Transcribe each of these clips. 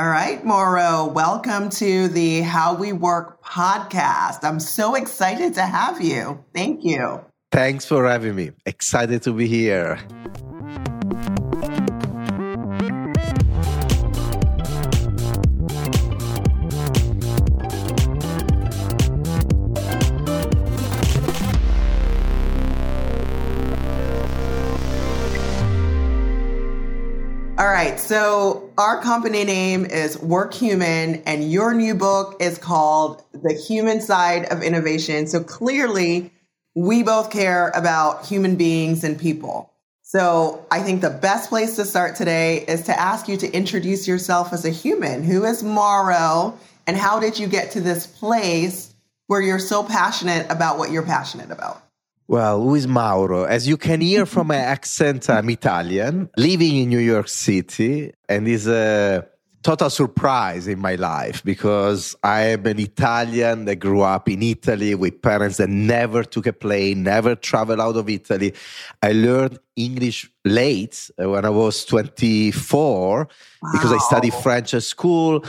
All right, Mauro, welcome to the How We Work podcast. I'm so excited to have you. Thank you. Thanks for having me. Excited to be here. So our company name is Workhuman, and your new book is called The Human Side of Innovation. So clearly, we both care about human beings and people. So I think the best place to start today is to ask you to introduce yourself as a human. Who is Mauro, and how did you get to this place where you're so passionate about what you're passionate about? Well, who is Mauro? As you can hear from my accent, I'm Italian, living in New York City, and is a total surprise in my life because I am an Italian that grew up in Italy with parents that never took a plane, never traveled out of Italy. I learned English late uh, when I was 24 wow. because I studied French at school.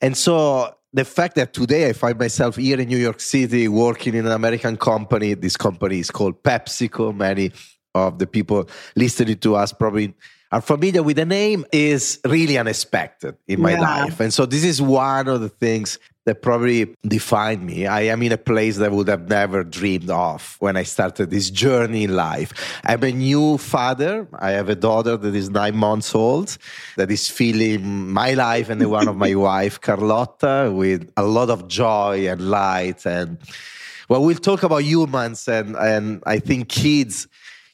And so the fact that today I find myself here in New York City working in an American company, this company is called PepsiCo. Many of the people listening to us probably are familiar with the name, is really unexpected in my yeah. life. And so this is one of the things that probably defined me. I am in a place that I would have never dreamed of when I started this journey in life. I'm a new father. I have a daughter that is nine months old that is filling my life and the one of my wife, Carlotta, with a lot of joy and light. And well, we'll talk about humans and, and I think kids,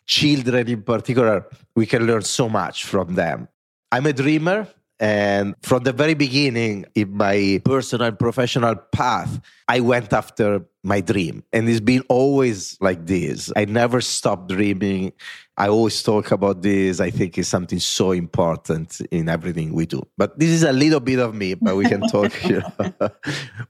children in particular, we can learn so much from them. I'm a dreamer. And from the very beginning in my personal and professional path, I went after my dream. And it's been always like this. I never stopped dreaming. I always talk about this. I think it's something so important in everything we do. But this is a little bit of me, but we can talk, you know,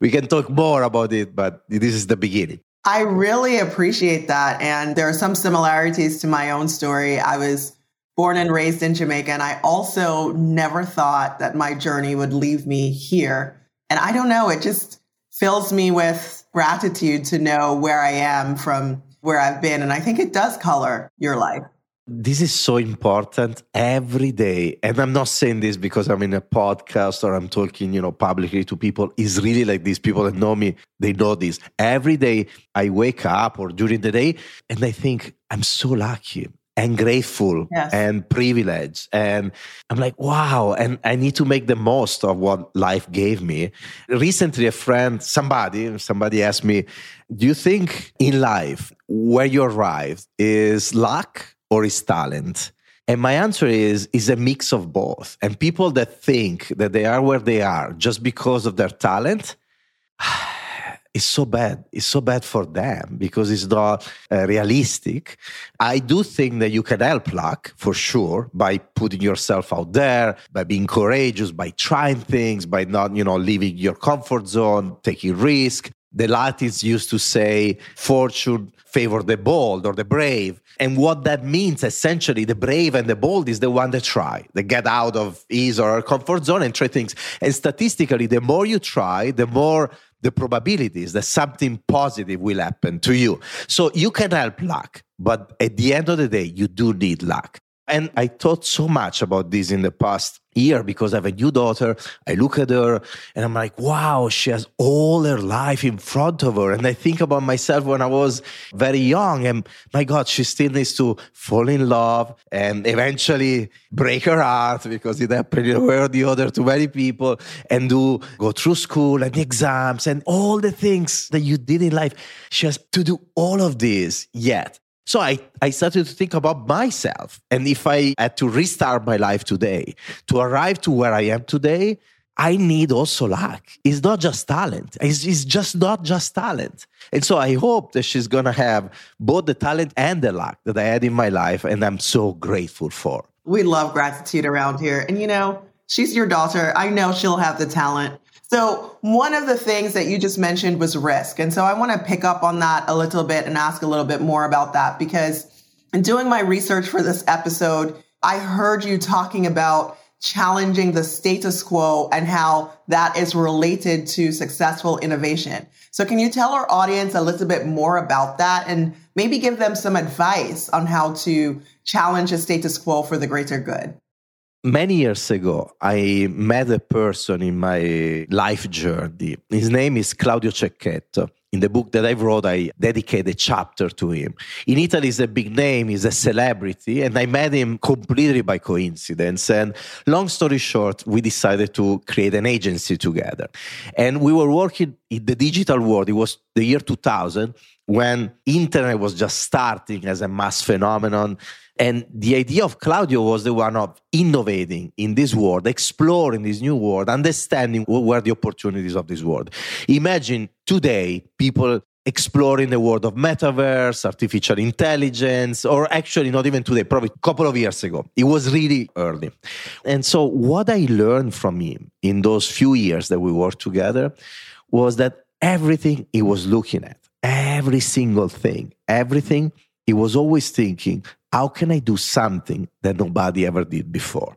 we can talk more about it, but this is the beginning. I really appreciate that. And there are some similarities to my own story. I was born and raised in Jamaica. And I also never thought that my journey would leave me here. And I don't know, it just fills me with gratitude to know where I am from where I've been. And I think it does color your life. This is so important every day. And I'm not saying this because I'm in a podcast or I'm talking, you know, publicly to people. It's really like these people that know me, they know this. Every day I wake up or during the day and I think I'm so lucky and grateful yes. and privileged. And I'm like, wow. And I need to make the most of what life gave me. Recently, a friend, somebody, somebody asked me, do you think in life where you arrived is luck or is talent? And my answer is is a mix of both. And people that think that they are where they are just because of their talent, it's so bad. It's so bad for them because it's not uh, realistic. I do think that you can help luck for sure by putting yourself out there, by being courageous, by trying things, by not, you know, leaving your comfort zone, taking risk. The Latins used to say, fortune favor the bold or the brave. And what that means, essentially, the brave and the bold is the one that try, that get out of his or her comfort zone and try things. And statistically, the more you try, the more the probabilities that something positive will happen to you. So you can help luck, but at the end of the day, you do need luck. And I thought so much about this in the past year because I have a new daughter. I look at her and I'm like, wow, she has all her life in front of her. And I think about myself when I was very young and my God, she still needs to fall in love and eventually break her heart because it happened in way or the other to many people and do go through school and exams and all the things that you did in life. She has to do all of this yet. So I, I started to think about myself. And if I had to restart my life today, to arrive to where I am today, I need also luck. It's not just talent. It's, it's just not just talent. And so I hope that she's going to have both the talent and the luck that I had in my life. And I'm so grateful for. We love gratitude around here. And you know, she's your daughter. I know she'll have the talent. So, one of the things that you just mentioned was risk. And so, I want to pick up on that a little bit and ask a little bit more about that because in doing my research for this episode, I heard you talking about challenging the status quo and how that is related to successful innovation. So can you tell our audience a little bit more about that and maybe give them some advice on how to challenge the status quo for the greater good? Many years ago, I met a person in my life journey. His name is Claudio Cecchetto. In the book that I wrote, I dedicate a chapter to him. In Italy, he's a big name, he's a celebrity, and I met him completely by coincidence. And long story short, we decided to create an agency together. And we were working in the digital world. It was the year 2000 when internet was just starting as a mass phenomenon and the idea of Claudio was the one of innovating in this world, exploring this new world, understanding what were the opportunities of this world. Imagine today people exploring the world of metaverse, artificial intelligence, or actually not even today, probably a couple of years ago. It was really early. And so what I learned from him in those few years that we worked together was that everything he was looking at, every single thing, everything he was always thinking, how can I do something that nobody ever did before?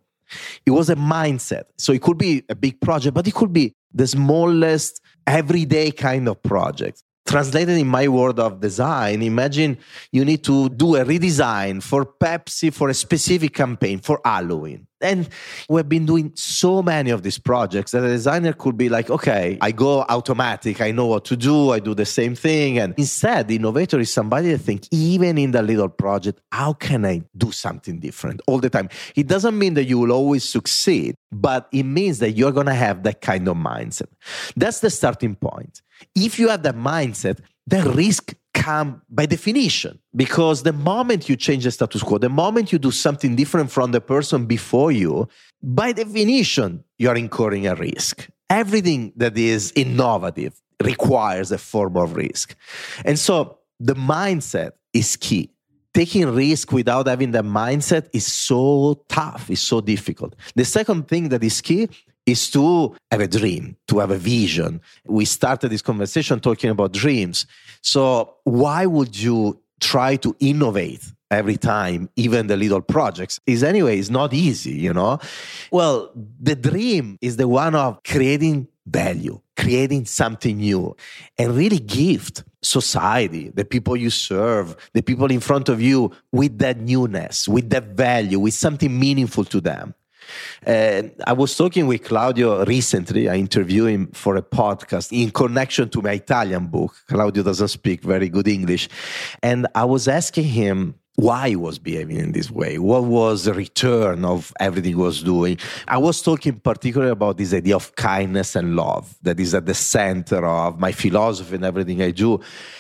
It was a mindset. So it could be a big project, but it could be the smallest, everyday kind of project translated in my world of design, imagine you need to do a redesign for Pepsi for a specific campaign for Halloween. And we've been doing so many of these projects that a designer could be like, okay, I go automatic, I know what to do, I do the same thing. And instead, the innovator is somebody that thinks, even in the little project, how can I do something different all the time? It doesn't mean that you will always succeed, but it means that you're going to have that kind of mindset. That's the starting point. If you have that mindset, then risk come by definition because the moment you change the status quo, the moment you do something different from the person before you, by definition, you're incurring a risk. Everything that is innovative requires a form of risk. And so the mindset is key. Taking risk without having the mindset is so tough, it's so difficult. The second thing that is key is to have a dream, to have a vision. We started this conversation talking about dreams. So, why would you try to innovate every time, even the little projects? Is anyway, it's not easy, you know? Well, the dream is the one of creating value, creating something new, and really gift society, the people you serve, the people in front of you with that newness, with that value, with something meaningful to them. Uh, I was talking with Claudio recently. I interviewed him for a podcast in connection to my Italian book. Claudio doesn't speak very good English. And I was asking him why he was behaving in this way. What was the return of everything he was doing? I was talking particularly about this idea of kindness and love that is at the center of my philosophy and everything I do.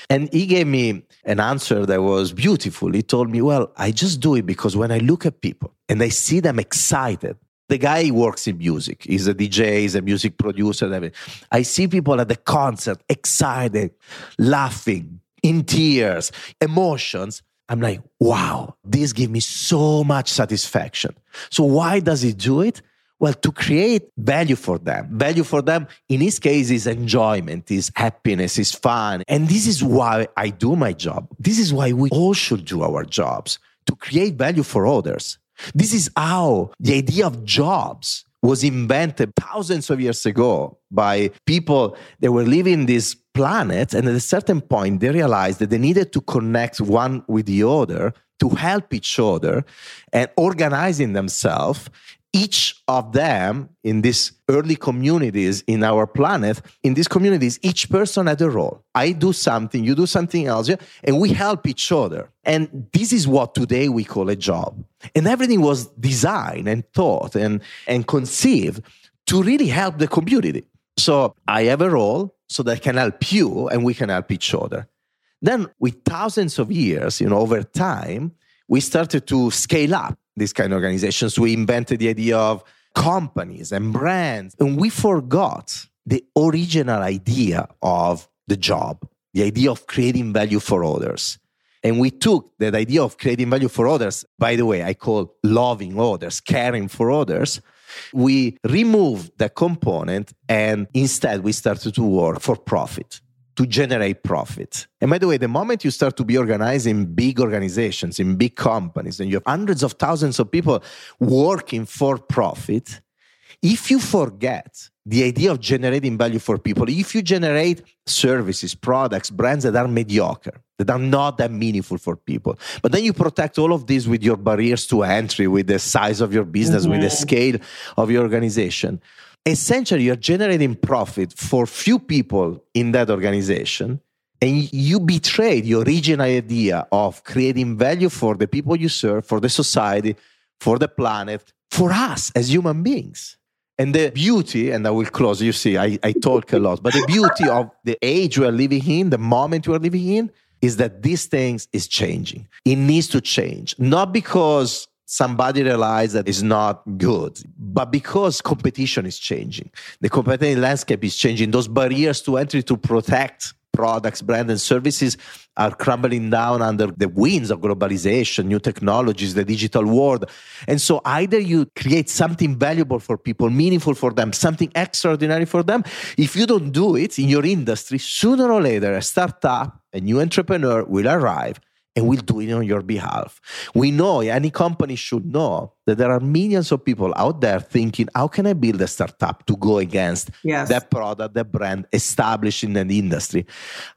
And he gave me an answer that was beautiful. He told me, Well, I just do it because when I look at people and I see them excited, the guy works in music. He's a DJ, he's a music producer. I see people at the concert excited, laughing, in tears, emotions. I'm like, wow, this gives me so much satisfaction. So why does he do it? Well, to create value for them. Value for them, in his case, is enjoyment, is happiness, is fun. And this is why I do my job. This is why we all should do our jobs to create value for others. This is how the idea of jobs was invented thousands of years ago by people that were living this planet. And at a certain point, they realized that they needed to connect one with the other to help each other and organizing themselves each of them in these early communities in our planet, in these communities, each person had a role. I do something, you do something else, and we help each other. And this is what today we call a job. And everything was designed and thought and, and conceived to really help the community. So I have a role so that I can help you and we can help each other. Then, with thousands of years, you know, over time, we started to scale up these kind of organizations. We invented the idea of companies and brands, and we forgot the original idea of the job, the idea of creating value for others. And we took that idea of creating value for others, by the way, I call loving others, caring for others. We removed that component and instead we started to work for profit. To generate profit. And by the way, the moment you start to be organized in big organizations, in big companies, and you have hundreds of thousands of people working for profit, if you forget the idea of generating value for people, if you generate services, products, brands that are mediocre, that are not that meaningful for people, but then you protect all of this with your barriers to entry, with the size of your business, mm-hmm. with the mm-hmm. scale of your organization, essentially you're generating profit for few people in that organization and you betray the original idea of creating value for the people you serve for the society for the planet for us as human beings. And the beauty and i will close you see i, I talk a lot but the beauty of the age we are living in the moment we are living in is that these things is changing. It needs to change. Not because somebody realized that it's not good. But because competition is changing, the competitive landscape is changing, those barriers to entry to protect products, brands, and services are crumbling down under the winds of globalization, new technologies, the digital world. And so either you create something valuable for people, meaningful for them, something extraordinary for them. If you don't do it in your industry, sooner or later, a startup, a new entrepreneur will arrive and we'll do it on your behalf. We know any company should know that there are millions of people out there thinking, how can I build a startup to go against yes. that product, that brand established in an industry?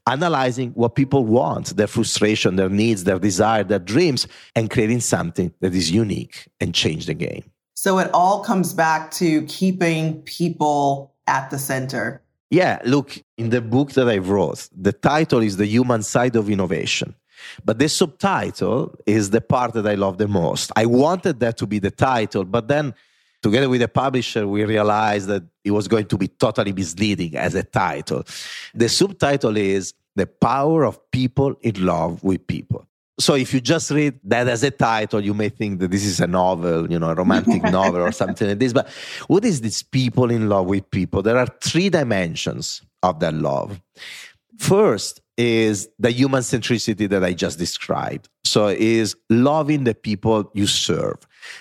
Analyzing what people want, their frustration, their needs, their desire, their dreams, and creating something that is unique and change the game. So it all comes back to keeping people at the center. Yeah, look, in the book that I wrote, the title is The Human Side of Innovation. But the subtitle is the part that I love the most. I wanted that to be the title, but then together with the publisher, we realized that it was going to be totally misleading as a title. The subtitle is The Power of People in Love with People. So if you just read that as a title, you may think that this is a novel, you know, a romantic novel or something like this. But what is this people in love with people? There are three dimensions of that love. First is the human centricity that I just described. So is loving the people you serve.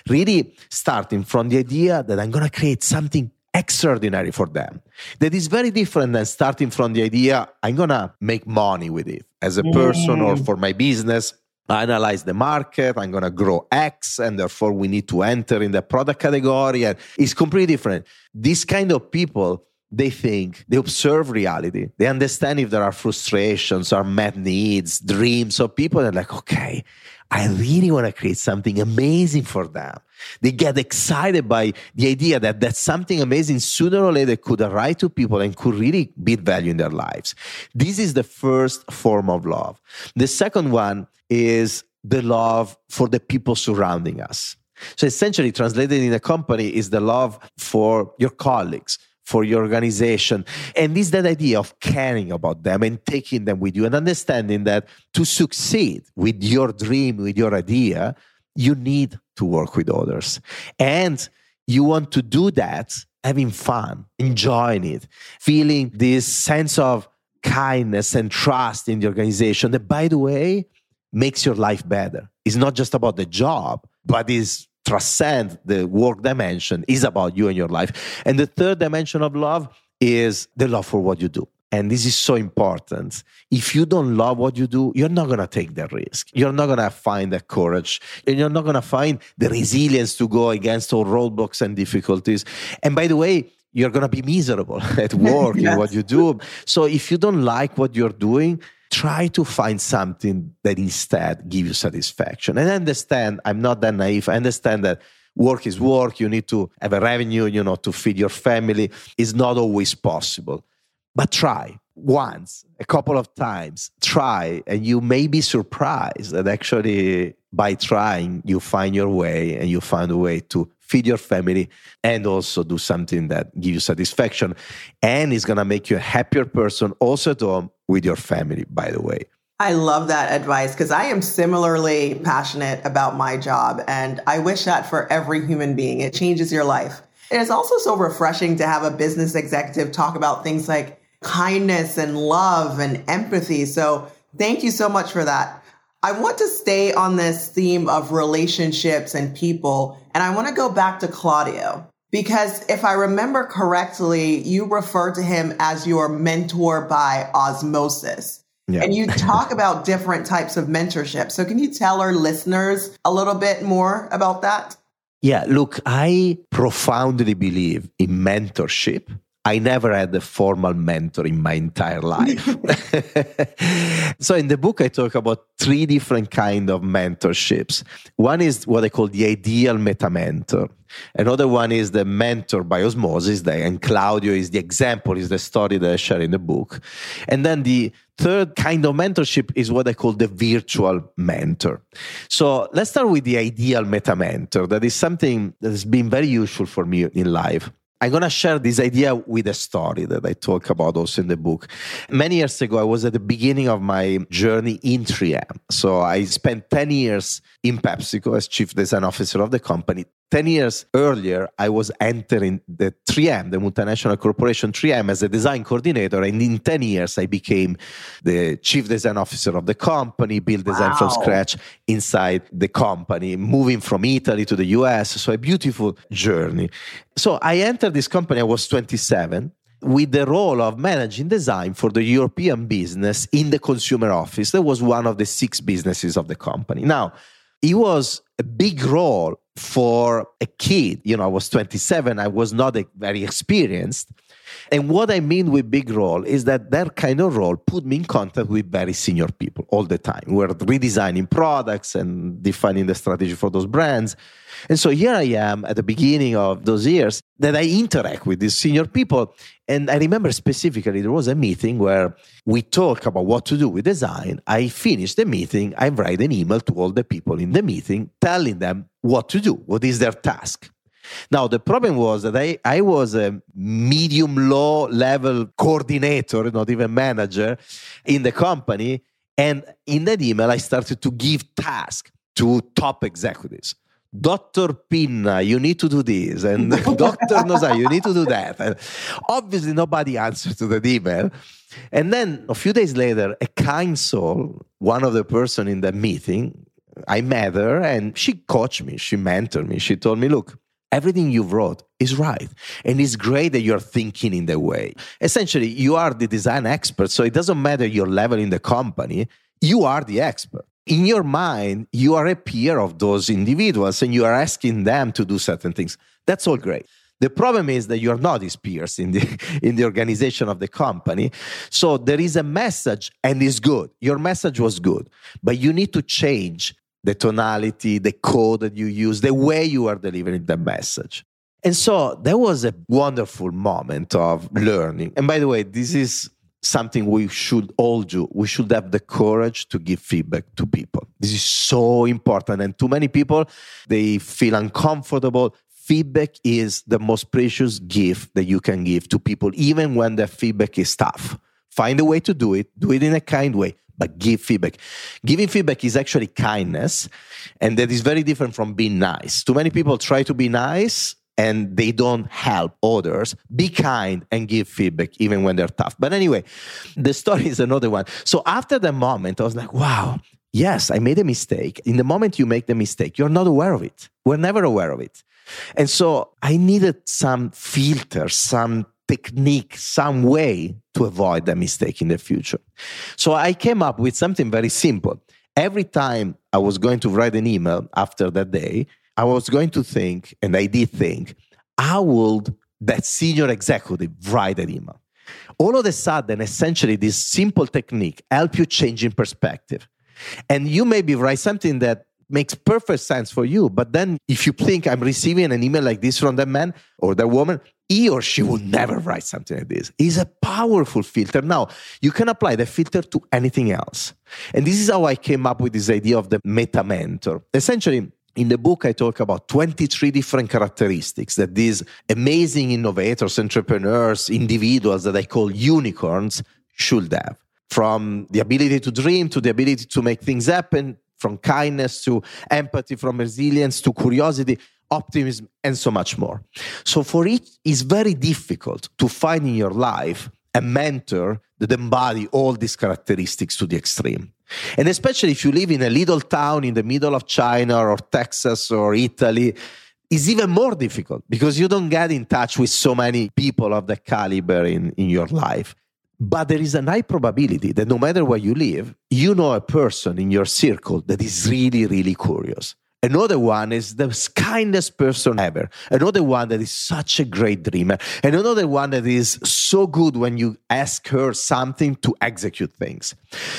Really starting from the idea that I'm going to create something extraordinary for them. That is very different than starting from the idea I'm going to make money with it as a person or mm. for my business. I analyze the market, I'm going to grow X, and therefore we need to enter in the product category. And it's completely different. These kind of people they think, they observe reality. They understand if there are frustrations or met needs, dreams of people. They're like, okay, I really want to create something amazing for them. They get excited by the idea that that something amazing sooner or later could arrive to people and could really build value in their lives. This is the first form of love. The second one is the love for the people surrounding us. So essentially, translated in a company is the love for your colleagues, for your organization. And this that idea of caring about them and taking them with you and understanding that to succeed with your dream, with your idea, you need to work with others. And you want to do that having fun, enjoying it, feeling this sense of kindness and trust in the organization that, by the way, makes your life better. It's not just about the job, but is transcend the work dimension is about you and your life. And the third dimension of love is the love for what you do. And this is so important. If you don't love what you do, you're not going to take the risk. You're not going to find the courage and you're not going to find the resilience to go against all roadblocks and difficulties. And by the way, you're going to be miserable at work yes. in what you do. So if you don't like what you're doing, try to find something that instead give you satisfaction. And I understand, I'm not that naive. I understand that work is work. You need to have a revenue, you know, to feed your family. It's not always possible. But try once, a couple of times, try, and you may be surprised that actually by trying, you find your way and you find a way to feed your family and also do something that gives you satisfaction and is going to make you a happier person also at home with your family by the way I love that advice because I am similarly passionate about my job and I wish that for every human being. It changes your life. It is also so refreshing to have a business executive talk about things like kindness and love and empathy. So thank you so much for that. I want to stay on this theme of relationships and people, and I want to go back to Claudio. Because if I remember correctly, you refer to him as your mentor by osmosis. Yeah. And you talk about different types of mentorship. So, can you tell our listeners a little bit more about that? Yeah, look, I profoundly believe in mentorship I never had a formal mentor in my entire life. so in the book I talk about three different kind of mentorships. One is what I call the ideal meta mentor. Another one is the mentor by osmosis, and Claudio is the example, is the story that I share in the book. And then the third kind of mentorship is what I call the virtual mentor. So let's start with the ideal meta mentor. That is something that has been very useful for me in life. I'm going to share this idea with a story that I talk about also in the book. Many years ago, I was at the beginning of my journey in 3M. So I spent 10 years in PepsiCo as chief design officer of the company. 10 years earlier, I was entering the 3M, the multinational corporation 3M, as a design coordinator. And in 10 years, I became the chief design officer of the company, build design wow. from scratch inside the company, moving from Italy to the US. So, a beautiful journey. So, I entered this company, I was 27 with the role of managing design for the European business in the consumer office. That was one of the six businesses of the company. Now, it was a big role for a kid. You know, I was 27, I was not a, very experienced. And what I mean with big role is that that kind of role put me in contact with very senior people all the time. We're redesigning products and defining the strategy for those brands. And so here I am at the beginning of those years that I interact with these senior people. And I remember specifically there was a meeting where we talk about what to do with design. I finished the meeting, I write an email to all the people in the meeting telling them what to do, what is their task. Now, the problem was that I, I was a medium low level coordinator, not even manager in the company. And in that email, I started to give tasks to top executives. Dr. Pinna, you need to do this, and Dr. Nosa, you need to do that. And obviously, nobody answered to the email. And then a few days later, a kind soul, one of the person in the meeting, I met her and she coached me, she mentored me. She told me, look, everything you wrote is right. And it's great that you're thinking in that way. Essentially, you are the design expert. So it doesn't matter your level in the company, you are the expert. In your mind, you are a peer of those individuals and you are asking them to do certain things. That's all great. The problem is that you're not his peers in the in the organization of the company. So there is a message and it's good. Your message was good, but you need to change the tonality, the code that you use, the way you are delivering the message. And so that was a wonderful moment of learning. And by the way, this is something we should all do. We should have the courage to give feedback to people. This is so important. And too many people, they feel uncomfortable. Feedback is the most precious gift that you can give to people, even when the feedback is tough. Find a way to do it, do it in a kind way but give feedback. Giving feedback is actually kindness, and that is very different from being nice. Too many people try to be nice and they don't help others. Be kind and give feedback even when they're tough. But anyway, the story is another one. So after the moment, I was like, wow, yes, I made a mistake. In the moment you make the mistake, you're not aware of it. We're never aware of it. And so I needed some filter, some technique, some way to avoid that mistake in the future. So I came up with something very simple. Every time I was going to write an email after that day, I was going to think, and I did think, how would that senior executive write an email? All of a sudden, essentially, this simple technique help you change in perspective. And you maybe write something that makes perfect sense for you. But then if you think I'm receiving an email like this from that man or that woman, he or she will mm. never write something like this. It's a powerful filter. Now, you can apply the filter to anything else. And this is how I came up with this idea of the meta mentor. Essentially, in the book, I talk about 23 different characteristics that these amazing innovators, entrepreneurs, individuals that I call unicorns should have. From the ability to dream to the ability to make things happen from kindness to empathy, from resilience to curiosity, optimism, and so much more. So, for it, it's very difficult to find in your life a mentor that embody all these characteristics to the extreme. And especially if you live in a little town in the middle of China or Texas or Italy, is even more difficult because you don't get in touch with so many people of that caliber in, in your life. But there is a high probability that no matter where you live, you know a person in your circle that is really, really curious. Another one is the kindest person ever. Another one that is such a great dreamer. And another one that is so good when you ask her something to execute things.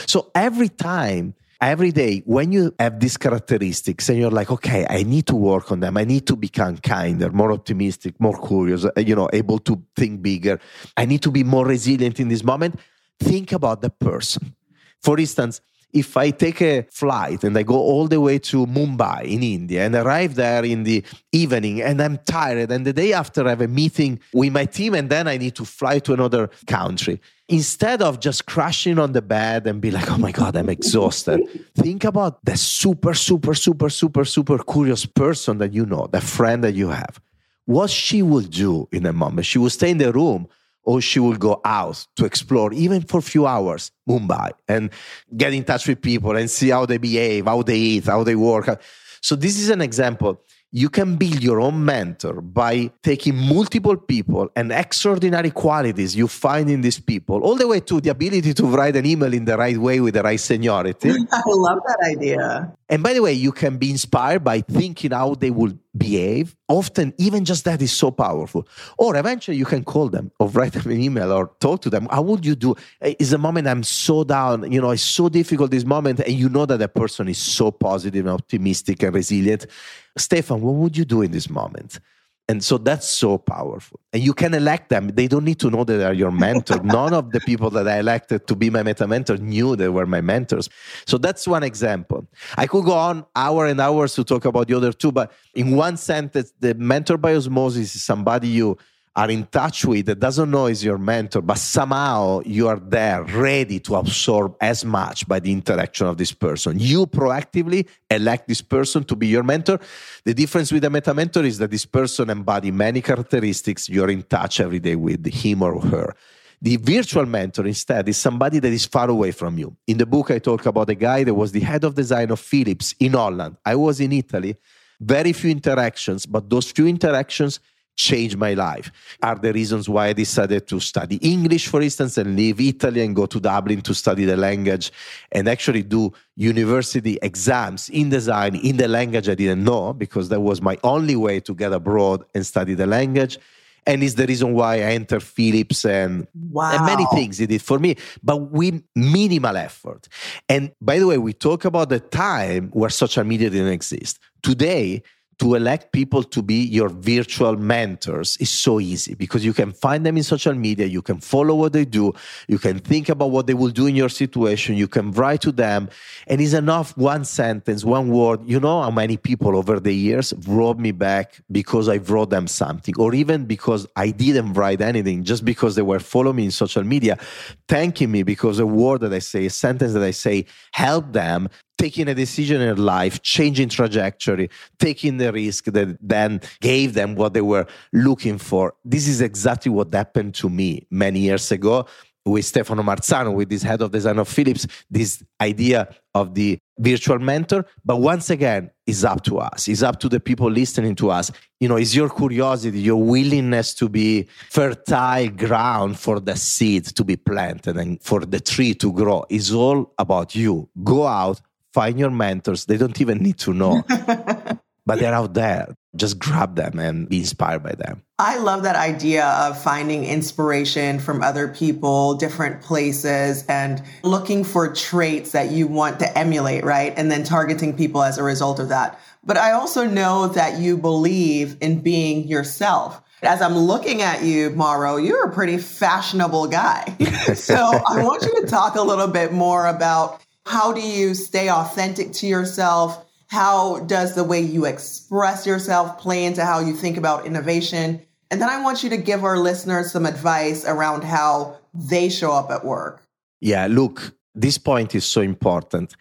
So every time every day when you have these characteristics and you're like okay i need to work on them i need to become kinder more optimistic more curious uh, you know able to think bigger i need to be more resilient in this moment think about the person for instance if I take a flight and I go all the way to Mumbai in India and arrive there in the evening and I'm tired, and the day after I have a meeting with my team and then I need to fly to another country, instead of just crashing on the bed and be like, oh my God, I'm exhausted, think about the super, super, super, super, super curious person that you know, the friend that you have. What she will do in a moment. She will stay in the room or she will go out to explore, even for a few hours, Mumbai, and get in touch with people and see how they behave, how they eat, how they work. So, this is an example you can build your own mentor by taking multiple people and extraordinary qualities you find in these people, all the way to the ability to write an email in the right way with the right seniority. I love that idea. And by the way, you can be inspired by thinking how they will behave. Often, even just that is so powerful. Or eventually, you can call them or write them an email or talk to them. How would you do? Eh, is a moment I'm so down, you know, it's so difficult this moment, and you know that the person is so positive and optimistic and resilient Stefan, what would you do in this moment? And so that's so powerful. And you can elect them. They don't need to know that they are your mentor. None of the people that I elected to be my meta mentor knew they were my mentors. So that's one example. I could go on hour and hours to talk about the other two, but in one sentence, the mentor by osmosis is somebody you are in touch with that doesn't know is your mentor, but somehow you are there ready to absorb as much by the interaction of this person. You proactively elect this person to be your mentor. The difference with a meta mentor is that this person embodies many characteristics you're in touch every day with him or her. The virtual mentor instead is somebody that is far away from you. In the book, I talk about a guy that was the head of design of Philips in Holland. I was in Italy, very few interactions, but those few interactions changed my life are the reasons why I decided to study English, for instance, and leave Italy and go to Dublin to study the language and actually do university exams in design in the language I didn't know because that was my only way to get abroad and study the language. And is the reason why I entered Philips and, wow. and many things it did for me, but with minimal effort. And by the way, we talk about the time where social media didn't exist. Today, to elect people to be your virtual mentors is so easy because you can find them in social media, you can follow what they do, you can think about what they will do in your situation, you can write to them, and it's enough one sentence, one word. You know how many people over the years wrote me back because I wrote them something, or even because I didn't write anything, just because they were following me in social media, thanking me because a word that I say, a sentence that I say helped them taking a decision in life, changing trajectory, taking the risk that then gave them what they were looking for. This is exactly what happened to me many years ago with Stefano Marzano, with this head of design of Philips, this idea of the virtual mentor. But once again, it's up to us. It's up to the people listening to us. You know, it's your curiosity, your willingness to be fertile ground for the seed to be planted and for the tree to grow. It's all about you. Go out, find your mentors. They don't even need to know, but they're out there. Just grab them and be inspired by them. I love that idea of finding inspiration from other people, different places, and looking for traits that you want to emulate, right? And then targeting people as a result of that. But I also know that you believe in being yourself. As I'm looking at you, Mauro, you're a pretty fashionable guy. so I want you to talk a little bit more about how do you stay authentic to yourself? How does the way you express yourself play into how you think about innovation? And then I want you to give our listeners some advice around how they show up at work. Yeah, look, this point is so important.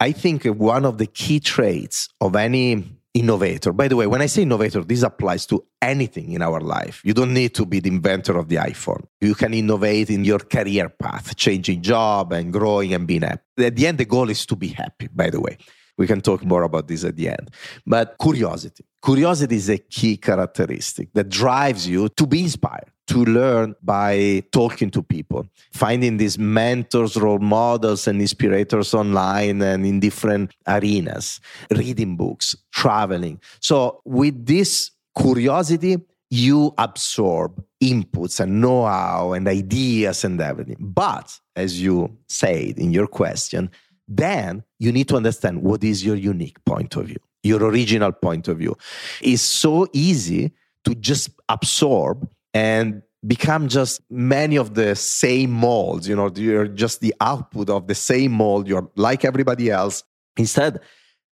I think one of the key traits of any innovator. By the way, when I say innovator, this applies to anything in our life. You don't need to be the inventor of the iPhone. You can innovate in your career path, changing job and growing and being happy. At the end, the goal is to be happy, by the way. We can talk more about this at the end. But curiosity. Curiosity is a key characteristic that drives you to be inspired, to learn by talking to people, finding these mentors, role models, and inspirators online and in different arenas, reading books, traveling. So, with this curiosity, you absorb inputs and know how and ideas and everything. But as you said in your question, then you need to understand what is your unique point of view, your original point of view. It's so easy to just absorb and become just many of the same molds. You know, you're just the output of the same mold. You're like everybody else. Instead,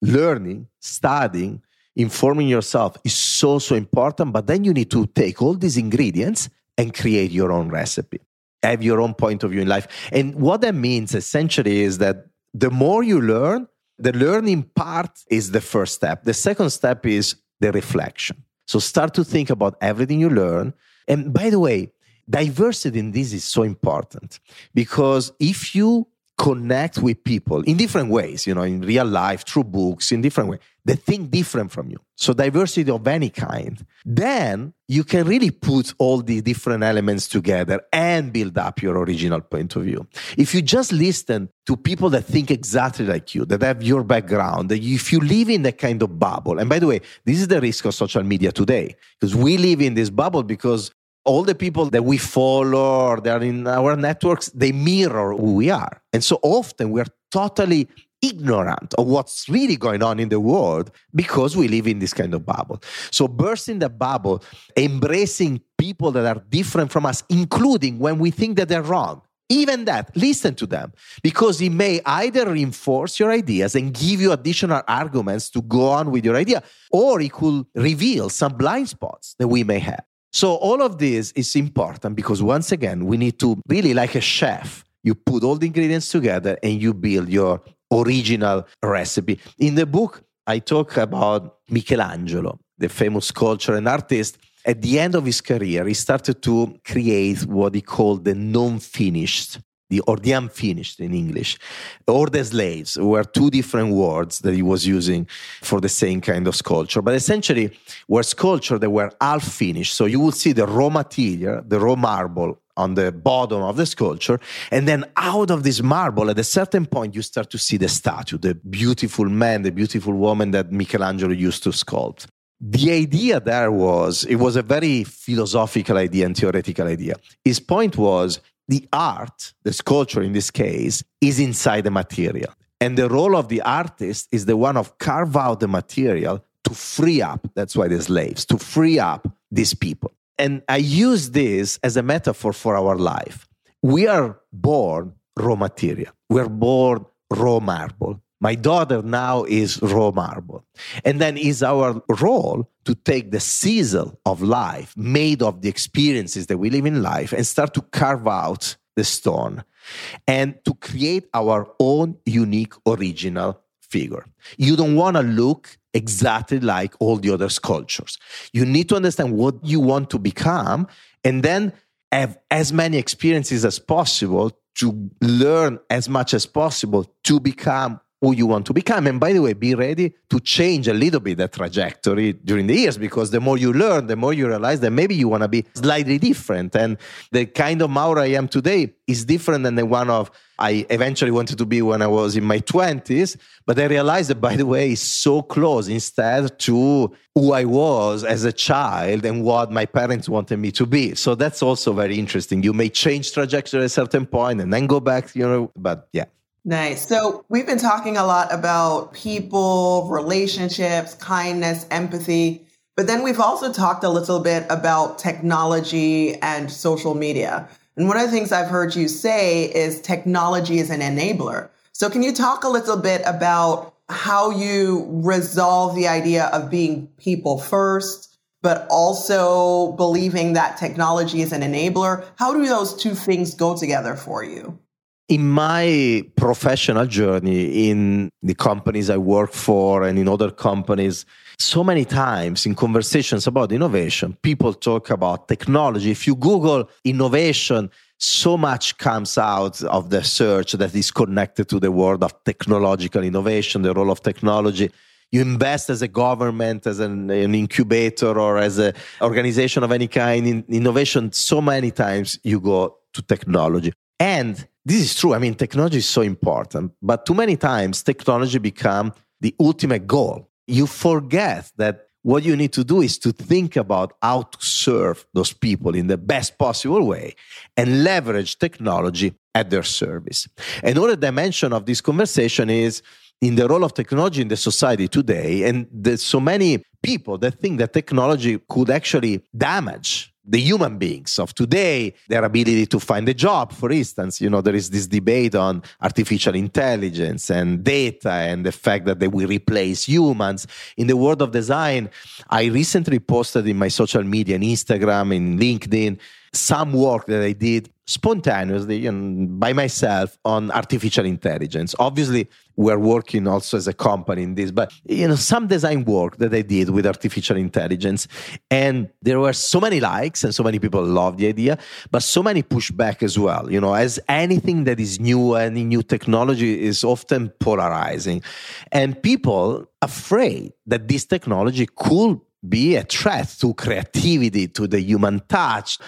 learning, studying, informing yourself is so, so important. But then you need to take all these ingredients and create your own recipe, have your own point of view in life. And what that means essentially is that the more you learn, the learning part is the first step. The second step is the reflection. So start to think about everything you learn. And by the way, diversity in this is so important because if you connect with people in different ways, you know, in real life, through books, in different ways, They think different from you. So diversity of any kind. Then you can really put all the different elements together and build up your original point of view. If you just listen to people that think exactly like you, that have your background, that if you live in that kind of bubble, and by the way, this is the risk of social media today, because we live in this bubble because all the people that we follow they're in our networks they mirror who we are. And so often we're totally ignorant of what's really going on in the world because we live in this kind of bubble. So bursting the bubble embracing people that are different from us including when we think that they're wrong. Even that listen to them. Because it may either reinforce your ideas and give you additional arguments to go on with your idea or it could reveal some blind spots that we may have so all of this is important because once again, we need to really like a chef, you put all the ingredients together and you build your original recipe. In the book, I talk about Michelangelo, the famous sculptor and artist. At the end of his career, he started to create what he called the non-finished the or the unfinished in English, or the slaves were two different words that he was using for the same kind of sculpture. But essentially, were sculpture that were half finished. So you will see the raw material, the raw marble on the bottom of the sculpture. And then out of this marble, at a certain point, you start to see the statue, the beautiful man, the beautiful woman that Michelangelo used to sculpt. The idea there was, it was a very philosophical idea and theoretical idea. His point was the art, the sculpture in this case, is inside the material. And the role of the artist is the one of carve out the material to free up, that's why the slaves, to free up these people. And I use this as a metaphor for our life. We are born raw material. We're born raw marble. My daughter now is raw marble. And then is our role to take the sizzle of life, made of the experiences that we live in life, and start to carve out the stone and to create our own unique original figure. You don't want to look exactly like all the other sculptures. You need to understand what you want to become and then have as many experiences as possible to learn as much as possible to become who you want to become. And by the way, be ready to change a little bit that trajectory during the years because the more you learn, the more you realize that maybe you want to be slightly different. And the kind of Mauro I am today is different than the one of I eventually wanted to be when I was in my 20s. But I realized that, by the way, it's so close instead to who I was as a child and what my parents wanted me to be. So that's also very interesting. You may change trajectory at a certain point and then go back, you know, but yeah. Nice. So we've been talking a lot about people, relationships, kindness, empathy, but then we've also talked a little bit about technology and social media. And one of the things I've heard you say is technology is an enabler. So can you talk a little bit about how you resolve the idea of being people first, but also believing that technology is an enabler? How do those two things go together for you? In my professional journey in the companies I work for and in other companies, so many times in conversations about innovation, people talk about technology. If you Google innovation, so much comes out of the search that is connected to the world of technological innovation, the role of technology. You invest as a government, as an, an incubator, or as an organization of any kind in innovation. So many times you go to technology. And this is true. I mean, technology is so important, but too many times technology become the ultimate goal. You forget that what you need to do is to think about how to serve those people in the best possible way and leverage technology at their service. Another dimension of this conversation is in the role of technology in the society today. And there's so many people that think that technology could actually damage the human beings of today, their ability to find a job, for instance. You know, there is this debate on artificial intelligence and data and the fact that they will replace humans. In the world of design, I recently posted in my social media, in Instagram, in LinkedIn, some work that I did spontaneously know, by myself on artificial intelligence. Obviously, we're working also as a company in this, but you know, some design work that I did with artificial intelligence, and there were so many likes and so many people loved the idea, but so many pushback as well. You know, as anything that is new, any new technology is often polarizing, and people afraid that this technology could be a threat to creativity, to the human touch.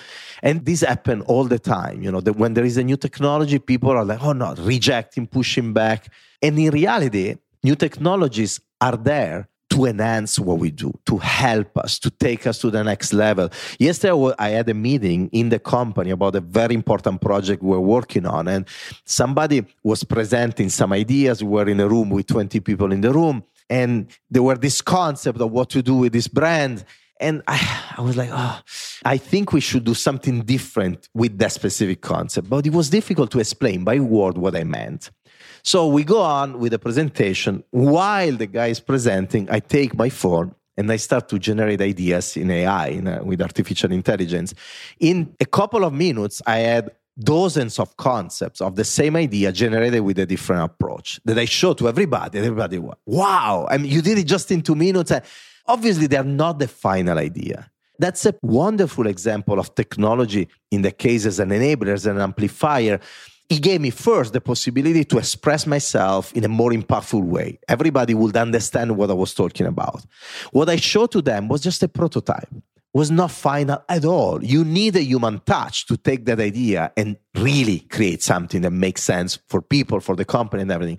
And this happen all the time. You know, that when there is a new technology, people are like, oh no, rejecting, pushing back. And in reality, new technologies are there to enhance what we do, to help us, to take us to the next level. Yesterday, I had a meeting in the company about a very important project we're working on, and somebody was presenting some ideas. We were in a room with 20 people in the room, and there were this concept of what to do with this brand. And I, I was like, oh, I think we should do something different with that specific concept. But it was difficult to explain by word what I meant. So we go on with the presentation. While the guy is presenting, I take my phone and I start to generate ideas in AI, in, uh, with artificial intelligence. In a couple of minutes, I had dozens of concepts of the same idea generated with a different approach that I show to everybody. Everybody, wow, I mean, you did it just in two minutes. Obviously, they're not the final idea. That's a wonderful example of technology in the case as an enabler, as an amplifier. It gave me first the possibility to express myself in a more impactful way. Everybody would understand what I was talking about. What I showed to them was just a prototype was not final at all. You need a human touch to take that idea and really create something that makes sense for people, for the company, and everything.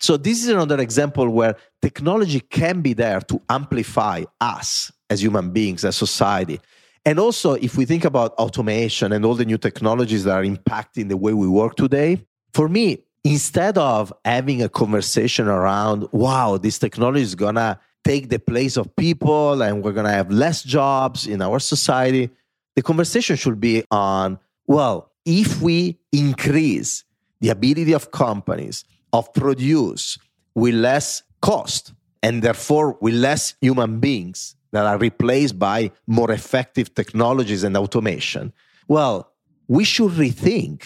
So, this is another example where technology can be there to amplify us as human beings, as society. And also, if we think about automation and all the new technologies that are impacting the way we work today, for me, instead of having a conversation around, wow, this technology is gonna take the place of people and we're going to have less jobs in our society. The conversation should be on well, if we increase the ability of companies of produce with less cost and therefore with less human beings that are replaced by more effective technologies and automation, well, we should rethink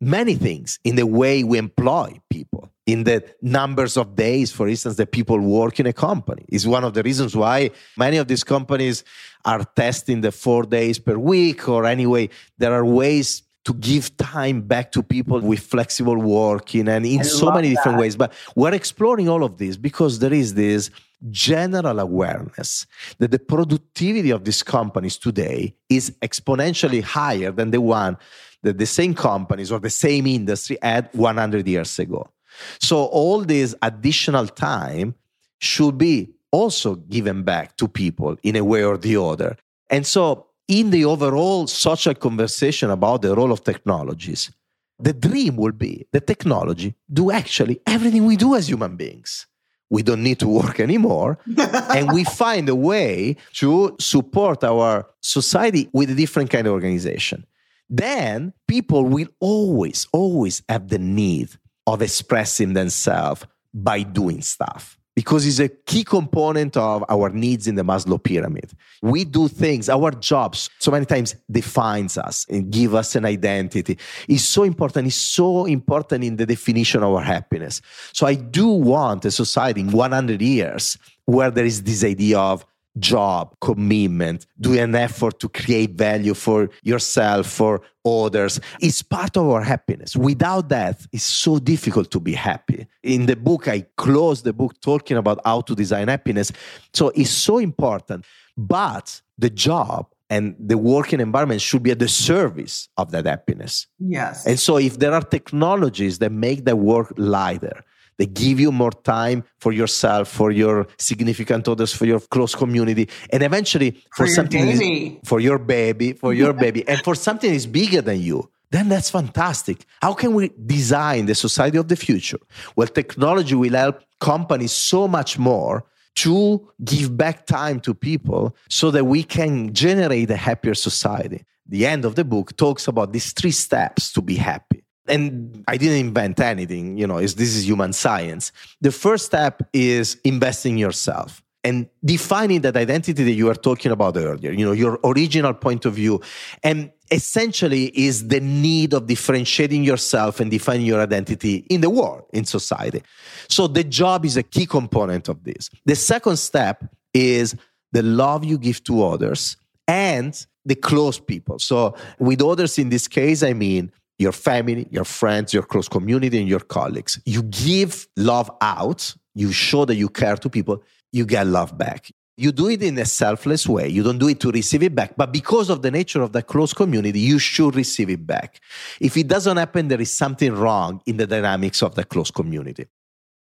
many things in the way we employ people in the numbers of days, for instance, that people work in a company. Is one of the reasons why many of these companies are testing the four days per week, or anyway, there are ways to give time back to people with flexible working and in I so many that. different ways. But we're exploring all of this because there is this general awareness that the productivity of these companies today is exponentially higher than the one that the same companies or the same industry had 100 years ago. So all this additional time should be also given back to people in a way or the other. And so in the overall social conversation about the role of technologies, the dream will be the technology do actually everything we do as human beings. We don't need to work anymore. and we find a way to support our society with a different kind of organization. Then people will always, always have the need of expressing themselves by doing stuff because it's a key component of our needs in the Maslow pyramid. We do things, our jobs so many times defines us and give us an identity. It's so important. It's so important in the definition of our happiness. So I do want a society in 100 years where there is this idea of job, commitment, do an effort to create value for yourself, for others, is part of our happiness. Without that, it's so difficult to be happy. In the book, I close the book talking about how to design happiness. So it's so important. But the job and the working environment should be at the service of that happiness. Yes. And so if there are technologies that make the work lighter, they give you more time for yourself, for your significant others, for your close community, and eventually for, for something is, for your baby, for your baby, and for something is bigger than you. Then that's fantastic. How can we design the society of the future? Well, technology will help companies so much more to give back time to people so that we can generate a happier society. The end of the book talks about these three steps to be happy. And I didn't invent anything, you know, is this is human science. The first step is investing yourself and defining that identity that you were talking about earlier, you know, your original point of view. And essentially is the need of differentiating yourself and defining your identity in the world, in society. So the job is a key component of this. The second step is the love you give to others and the close people. So with others in this case, I mean your family, your friends, your close community, and your colleagues. You give love out, you show that you care to people, you get love back. You do it in a selfless way. You don't do it to receive it back. But because of the nature of that close community, you should receive it back. If it doesn't happen, there is something wrong in the dynamics of the close community.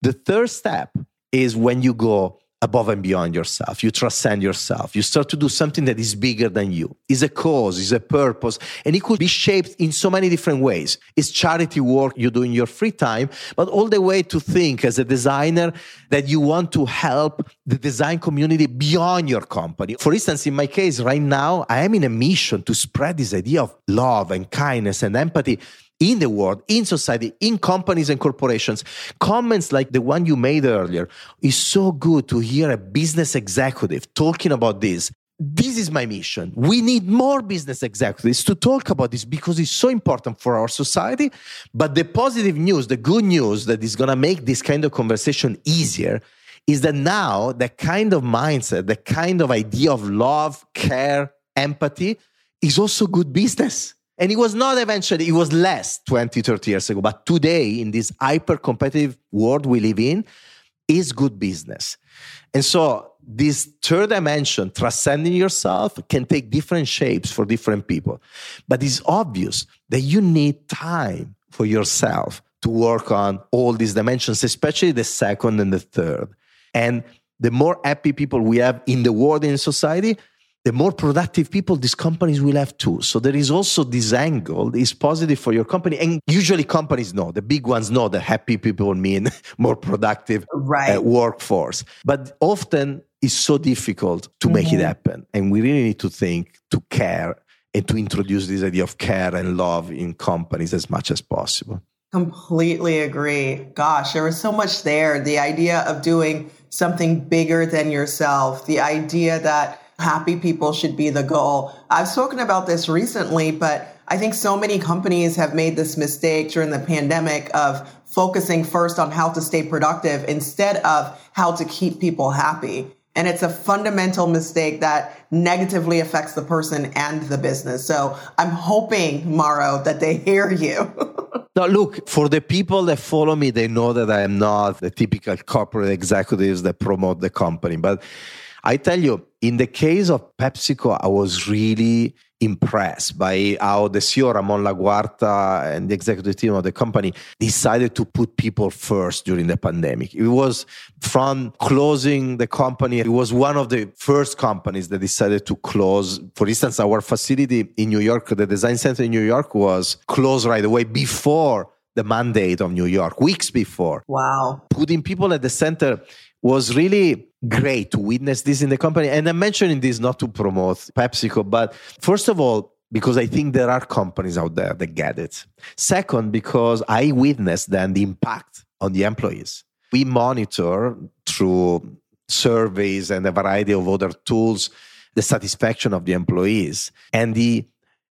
The third step is when you go above and beyond yourself. You transcend yourself. You start to do something that is bigger than you. Is a cause, is a purpose, and it could be shaped in so many different ways. It's charity work you do in your free time, but all the way to think as a designer that you want to help the design community beyond your company. For instance, in my case, right now, I am in a mission to spread this idea of love and kindness and empathy in the world, in society, in companies and corporations. Comments like the one you made earlier is so good to hear a business executive talking about this. This is my mission. We need more business executives to talk about this because it's so important for our society. But the positive news, the good news that is going to make this kind of conversation easier is that now the kind of mindset, the kind of idea of love, care, empathy is also good business and it was not eventually, it was less 20, 30 years ago. But today, in this hyper competitive world we live in, is good business. And so, this third dimension, transcending yourself, can take different shapes for different people. But it's obvious that you need time for yourself to work on all these dimensions, especially the second and the third. And the more happy people we have in the world in society, the more productive people these companies will have too. So there is also this angle is positive for your company. And usually companies know, the big ones know that happy people mean more productive right. uh, workforce. But often it's so difficult to mm-hmm. make it mm-hmm. happen. And we really need to think to care and to introduce this idea of care and love in companies as much as possible. Completely agree. Gosh, there was so much there. The idea of doing something bigger than yourself, the idea that happy people should be the goal. I've spoken about this recently, but I think so many companies have made this mistake during the pandemic of focusing first on how to stay productive instead of how to keep people happy. And it's a fundamental mistake that negatively affects the person and the business. So I'm hoping, Mauro, that they hear you. now, look, for the people that follow me, they know that I am not the typical corporate executives that promote the company. But I tell you, in the case of PepsiCo, I was really impressed by how the CEO Ramon Laguarta and the executive team of the company decided to put people first during the pandemic. It was from closing the company, it was one of the first companies that decided to close. For instance, our facility in New York, the design center in New York was closed right away before the mandate of New York, weeks before. Wow. Putting people at the center was really great to witness this in the company. And I'm mentioning this not to promote PepsiCo, but first of all, because I think there are companies out there that get it. Second, because I witnessed then the impact on the employees. We monitor through surveys and a variety of other tools the satisfaction of the employees and the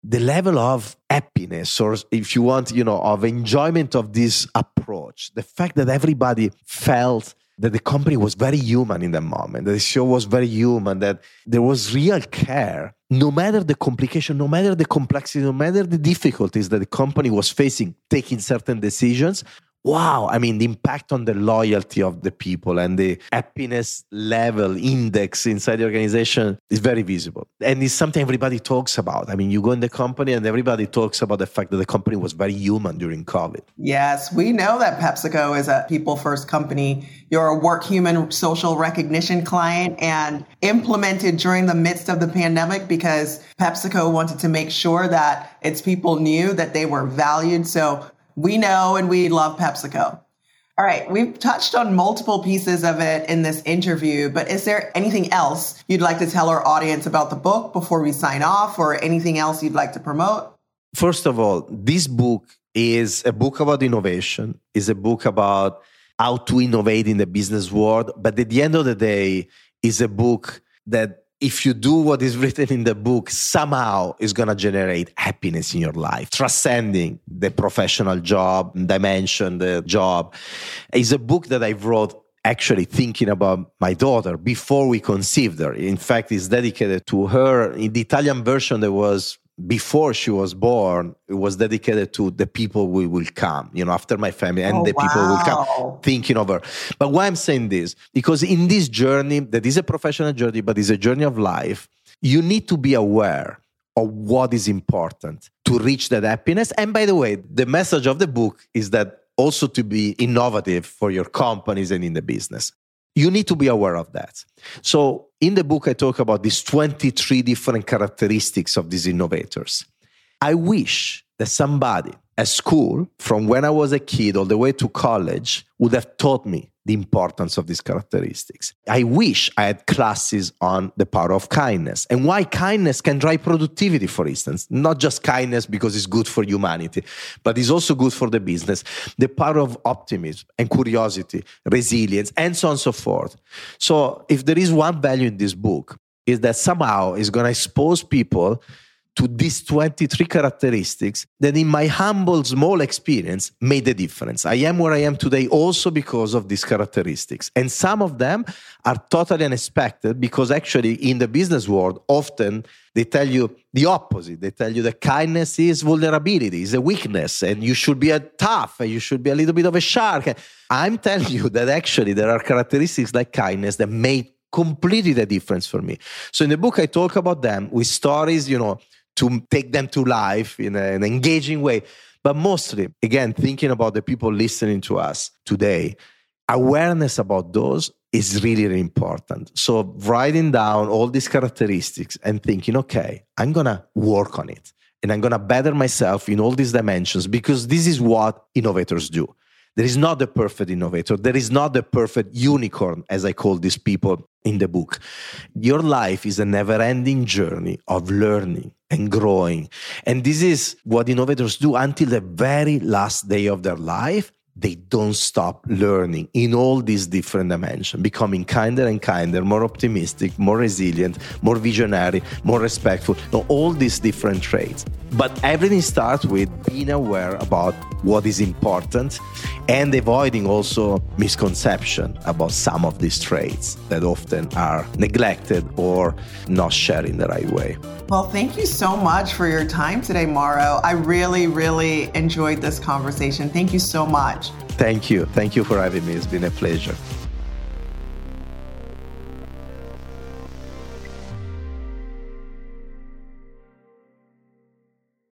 the level of happiness or if you want you know of enjoyment of this approach the fact that everybody felt that the company was very human in that moment, that the show was very human, that there was real care. No matter the complication, no matter the complexity, no matter the difficulties that the company was facing, taking certain decisions, wow i mean the impact on the loyalty of the people and the happiness level index inside the organization is very visible. And it's something everybody talks about. I mean you go in the company and everybody talks about the fact that the company was very human during covid. Yes we know that pepsico is a people first company. You're a Workhuman social recognition client and implemented during the midst of the pandemic because pepsico wanted to make sure that its people knew that they were valued. So we know and we love PepsiCo. All right, we've touched on multiple pieces of it in this interview, but is there anything else you'd like to tell our audience about the book before we sign off or anything else you'd like to promote? First of all, this book is a book about innovation, is a book about how to innovate in the business world, but at the end of the day is a book that if you do what is written in the book, somehow is going to generate happiness in your life, transcending the professional job dimension, the job. Is a book that I wrote actually thinking about my daughter before we conceived her. In fact, it's dedicated to her. In the Italian version, there was before she was born, it was dedicated to the people we will come, you know, after my family and oh, the people wow. will come thinking of her. But why I'm saying this, because in this journey, that is a professional journey, but it's a journey of life, you need to be aware of what is important to reach that happiness. And by the way, the message of the book is that also to be innovative for your companies and in the business you need to be aware of that. So, in the book, I talk about these 23 different characteristics of these innovators. I wish that somebody at school, from when I was a kid all the way to college, would have taught me the importance of these characteristics. I wish I had classes on the power of kindness and why kindness can drive productivity, for instance. Not just kindness because it's good for humanity, but it's also good for the business. The power of optimism and curiosity, resilience, and so on and so forth. So, if there is one value in this book, is that somehow it's going to expose people to these 23 characteristics that in my humble small experience made a difference. I am where I am today also because of these characteristics. And some of them are totally unexpected because actually in the business world often they tell you the opposite. They tell you that kindness is vulnerability, is a weakness, and you should be a tough, and you should be a little bit of a shark. I'm telling you that actually there are characteristics like kindness that made completely the difference for me. So in the book I talk about them with stories, you know, to take them to life in an engaging way. But mostly, again, thinking about the people listening to us today, awareness about those is really, really important. So, writing down all these characteristics and thinking, okay, I'm going to work on it and I'm going to better myself in all these dimensions because this is what innovators do. There is not the perfect innovator. There is not the perfect unicorn, as I call these people in the book. Your life is a never ending journey of learning and growing. And this is what innovators do until the very last day of their life they don't stop learning in all these different dimensions, becoming kinder and kinder, more optimistic, more resilient, more visionary, more respectful, all these different traits. But everything starts with being aware about what is important and avoiding also misconception about some of these traits that often are neglected or not shared in the right way. Well, thank you so much for your time today, Mauro. I really, really enjoyed this conversation. Thank you so much. Thank you. Thank you for having me. It's been a pleasure.